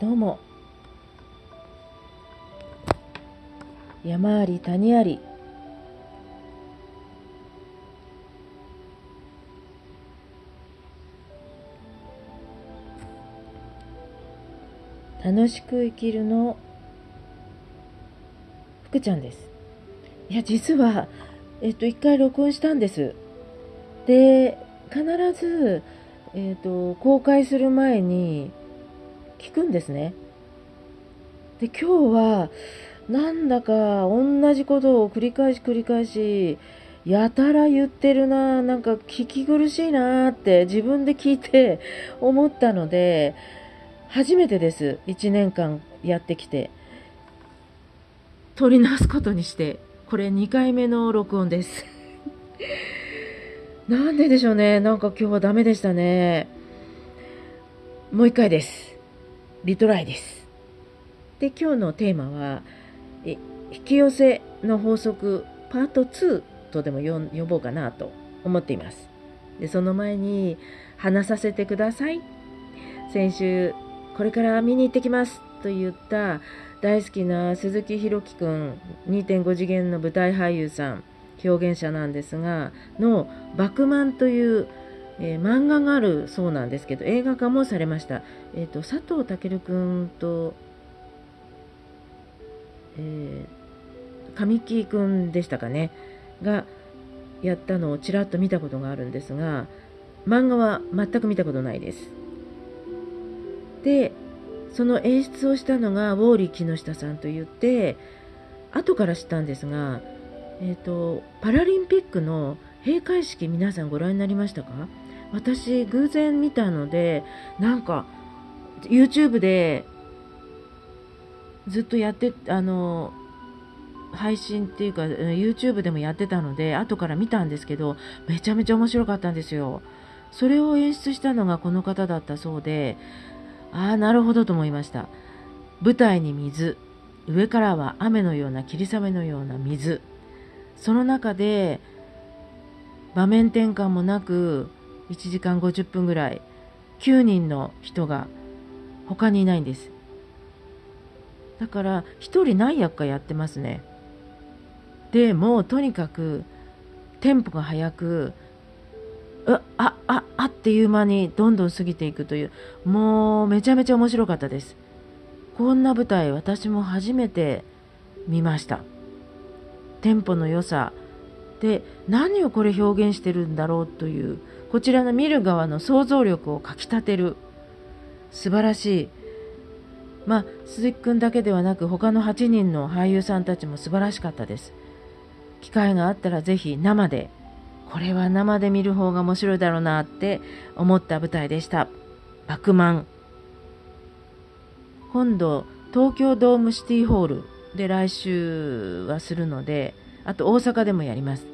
どうも。山あり谷あり。楽しく生きるの福ちゃんです。いや実はえっと一回録音したんです。で必ずえっと公開する前に聞くんですね。で今日はなんだか同じことを繰り返し繰り返しやたら言ってるななんか聞き苦しいなって自分で聞いて 思ったので初めてです。1年間やってきて。取り直すことにしてこれ2回目の録音です。なんででしょうね。なんか今日はダメでしたね。もう1回ですリトライです。で今日のテーマは引き寄せの法則パート2とでも呼ぼうかなと思っています。でその前に話させてください。先週これから見に行ってきます。と言った大好きな鈴木宏樹くん2.5次元の舞台俳優さん表現者なんですがの「バクマン」という、えー、漫画があるそうなんですけど映画化もされました、えーと、佐藤健君と、えー、神木君でしたかね？がやったのをちらっと見たことがあるんですが漫画は全く見たことないです。でその演出をしたのがウォーリー木下さんといって後から知ったんですが、えーと、パラリンピックの閉会式皆さんご覧になりましたか？私偶然見たのでなんか YouTube でずっとやってあの配信っていうか YouTube でもやってたので後から見たんですけどめちゃめちゃ面白かったんですよそれを演出したのがこの方だったそうでああ、なるほどと思いました。舞台に水、上からは雨のような霧雨のような水。その中で場面転換もなく1時間50分ぐらい9人の人が他にいないんです。だから1人何役かやってますね。でもうとにかくテンポが速くああああっていう間にどんどん過ぎていくというもうめちゃめちゃ面白かったですこんな舞台私も初めて見ましたテンポの良さで何をこれ表現してるんだろうというこちらの見る側の想像力をかきたてる素晴らしいまあ鈴木くんだけではなく他の8人の俳優さんたちも素晴らしかったです機会があったらぜひ生でこれは生で見る方が面白いだろうなって思った舞台でした。バクマン。今度、東京ドームシティホールで来週はするので、あと大阪でもやります。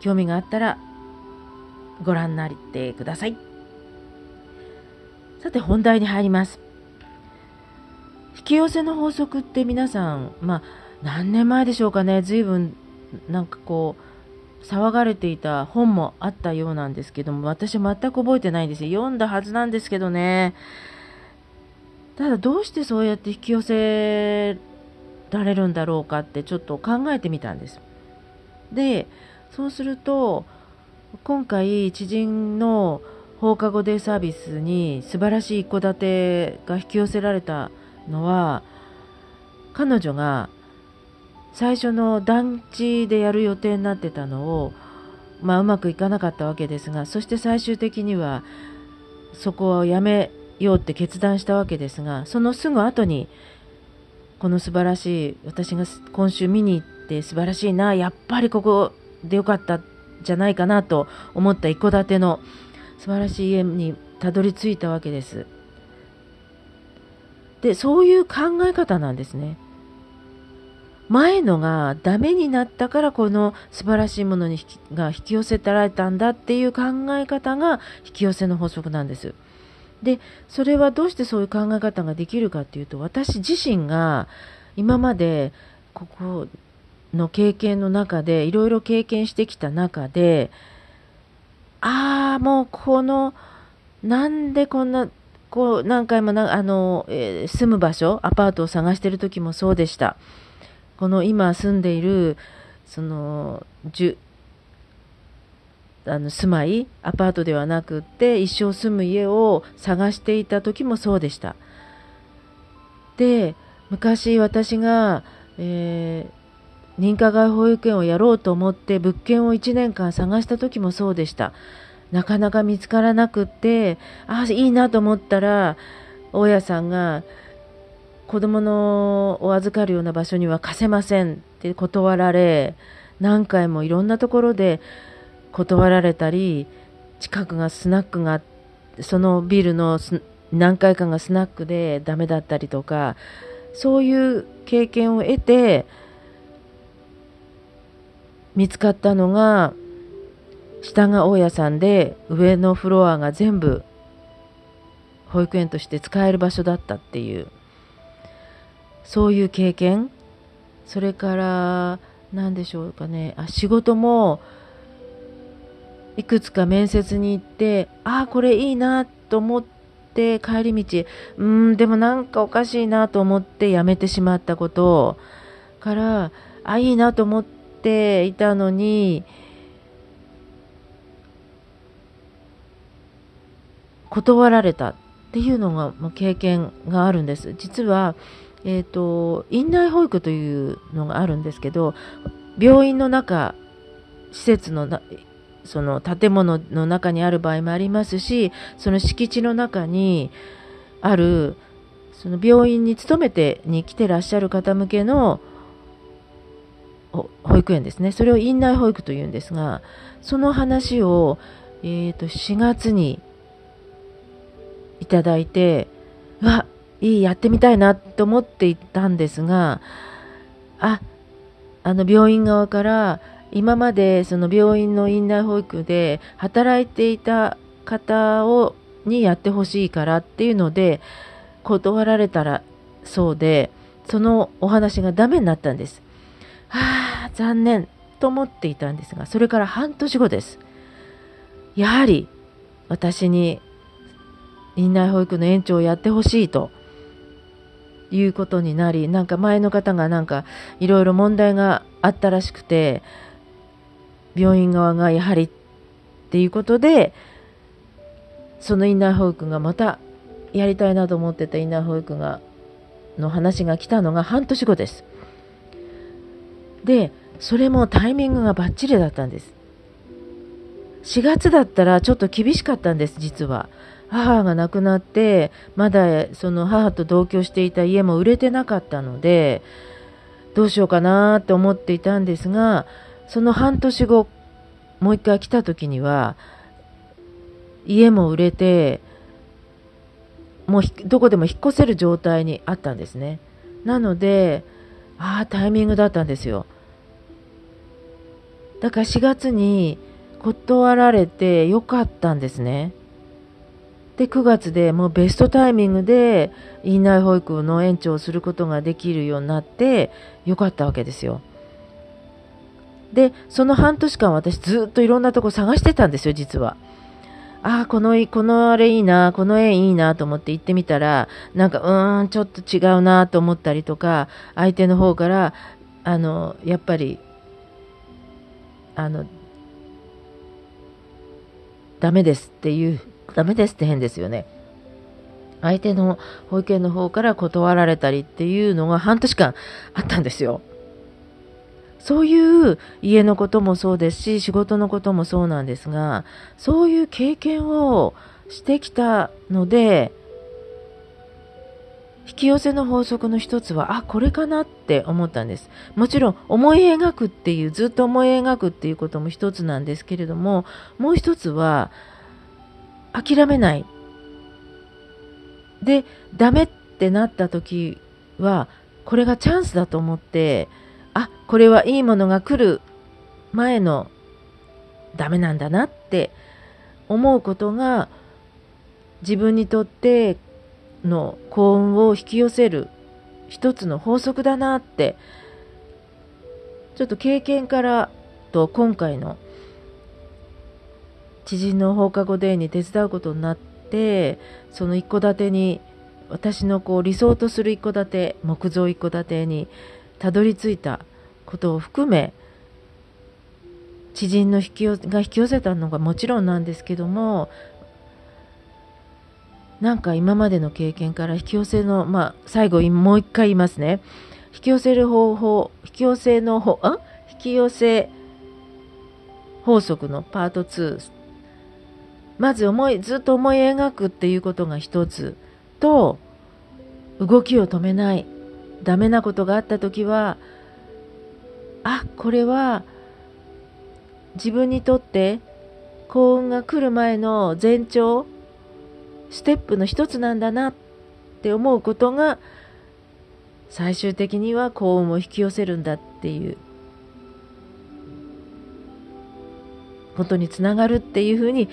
興味があったらご覧になってください。さて本題に入ります。引き寄せの法則って皆さん、まあ何年前でしょうかね、随分なんかこう、騒がれていた本もあったようなんですけども、私全く覚えてないんですよ。読んだはずなんですけどね。ただどうしてそうやって引き寄せられるんだろうかってちょっと考えてみたんです。で、そうすると、今回知人の放課後デイサービスに素晴らしい一戸建てが引き寄せられたのは彼女が最初の団地でやる予定になってたのを、まあ、うまくいかなかったわけですがそして最終的にはそこをやめようって決断したわけですがそのすぐ後にこの素晴らしい私が今週見に行って素晴らしいなやっぱりここでよかったじゃないかなと思った一戸建ての素晴らしい家にたどり着いたわけです。でそういう考え方なんですね。前のがダメになったからこの素晴らしいものにが引き寄せられたんだっていう考え方が引き寄せの法則なんです。で、それはどうしてそういう考え方ができるかっていうと、私自身が今までここの経験の中で、いろいろ経験してきた中で、ああ、もうこの、なんでこんなこう何回もなあの、えー、住む場所アパートを探してる時もそうでした。この今住んでいるそのじゅあの住まいアパートではなくって一生住む家を探していた時もそうでした。で昔私が、えー、認可外保育園をやろうと思って物件を1年間探した時もそうでした。なかなか見つからなくってああいいなと思ったら大家さんが子供のお預かるような場所には貸せませんって断られ何回もいろんなところで断られたり近くがスナックがそのビルの何回かがスナックでダメだったりとかそういう経験を得て見つかったのが下が大家さんで上のフロアが全部保育園として使える場所だったっていうそういう経験。それから何でしょうかね。あ仕事もいくつか面接に行ってああこれいいなと思って帰り道うんでもなんかおかしいなと思って辞めてしまったことからあいいなと思ってていたのに断られたっていうのが経験があるんです。実は、えーと、院内保育というのがあるんですけど病院の中施設のなその建物の中にある場合もありますしその敷地の中にあるその病院に勤めてに来てらっしゃる方向けの保育園ですねそれを院内保育というんですがその話を、えー、と4月にいただいてうわいいやってみたいなと思っていたんですがああの病院側から今までその病院の院内保育で働いていた方をにやってほしいからっていうので断られたらそうでそのお話がダメになったんです。はあ残念と思っていたんですがそれから半年後です。やはり私に院内保育の園長をやってほしいということになりなんか前の方がなんかいろいろ問題があったらしくて病院側がやはりっていうことでその院内保育がまたやりたいなと思ってた院内保育がの話が来たのが半年後です。でそれもタイミングがバッチリだったんです。4月だったらちょっと厳しかったんです実は。母が亡くなってまだその母と同居していた家も売れてなかったのでどうしようかなって思っていたんですがその半年後もう一回来た時には家も売れてもうどこでも引っ越せる状態にあったんですねなのでああタイミングだったんですよだから4月に断られてよかったんですねで9月でもうベストタイミングで院内保育の延長をすることができるようになってよかったわけですよ。でその半年間私ずっといろんなとこ探してたんですよ実は。ああこのこのあれいいなこの絵いいなと思って行ってみたらなんかうーんちょっと違うなと思ったりとか相手の方からあのやっぱりあのダメですっていうダメですって変ですよね。相手の保育園の方から断られたりっていうのが半年間あったんですよ。そういう家のこともそうですし、仕事のこともそうなんですが、そういう経験をしてきたので、引き寄せの法則の一つは、あ、これかなって思ったんです。もちろん思い描くっていう、ずっと思い描くっていうことも一つなんですけれども、もう一つは、諦めない。で、ダメってなった時は、これがチャンスだと思って、あ、これはいいものが来る前のダメなんだなって思うことが自分にとっての幸運を引き寄せる一つの法則だなってちょっと経験からと今回の知人の放課後デーに手伝うことになってその一戸建てに私のこう理想とする一戸建て木造一戸建てにたどり着いたことを含め知人の引きが引き寄せたのがもちろんなんですけどもなんか今までの経験から引き寄せのまあ最後もう一回言いますね。引き寄せる方法引き寄せの方あ？引き寄せ法則のパート2まず思いずっと思い描くっていうことが一つ。と動きを止めない。ダメなことがあった時はあこれは自分にとって幸運が来る前の前兆ステップの一つなんだなって思うことが最終的には幸運を引き寄せるんだっていうことにつながるっていうふうに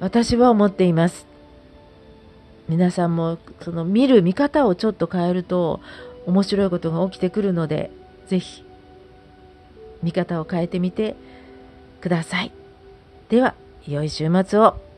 私は思っています。皆さんもその見る見方をちょっと変えると面白いことが起きてくるのでぜひ見方を変えてみてください。では、良い週末を。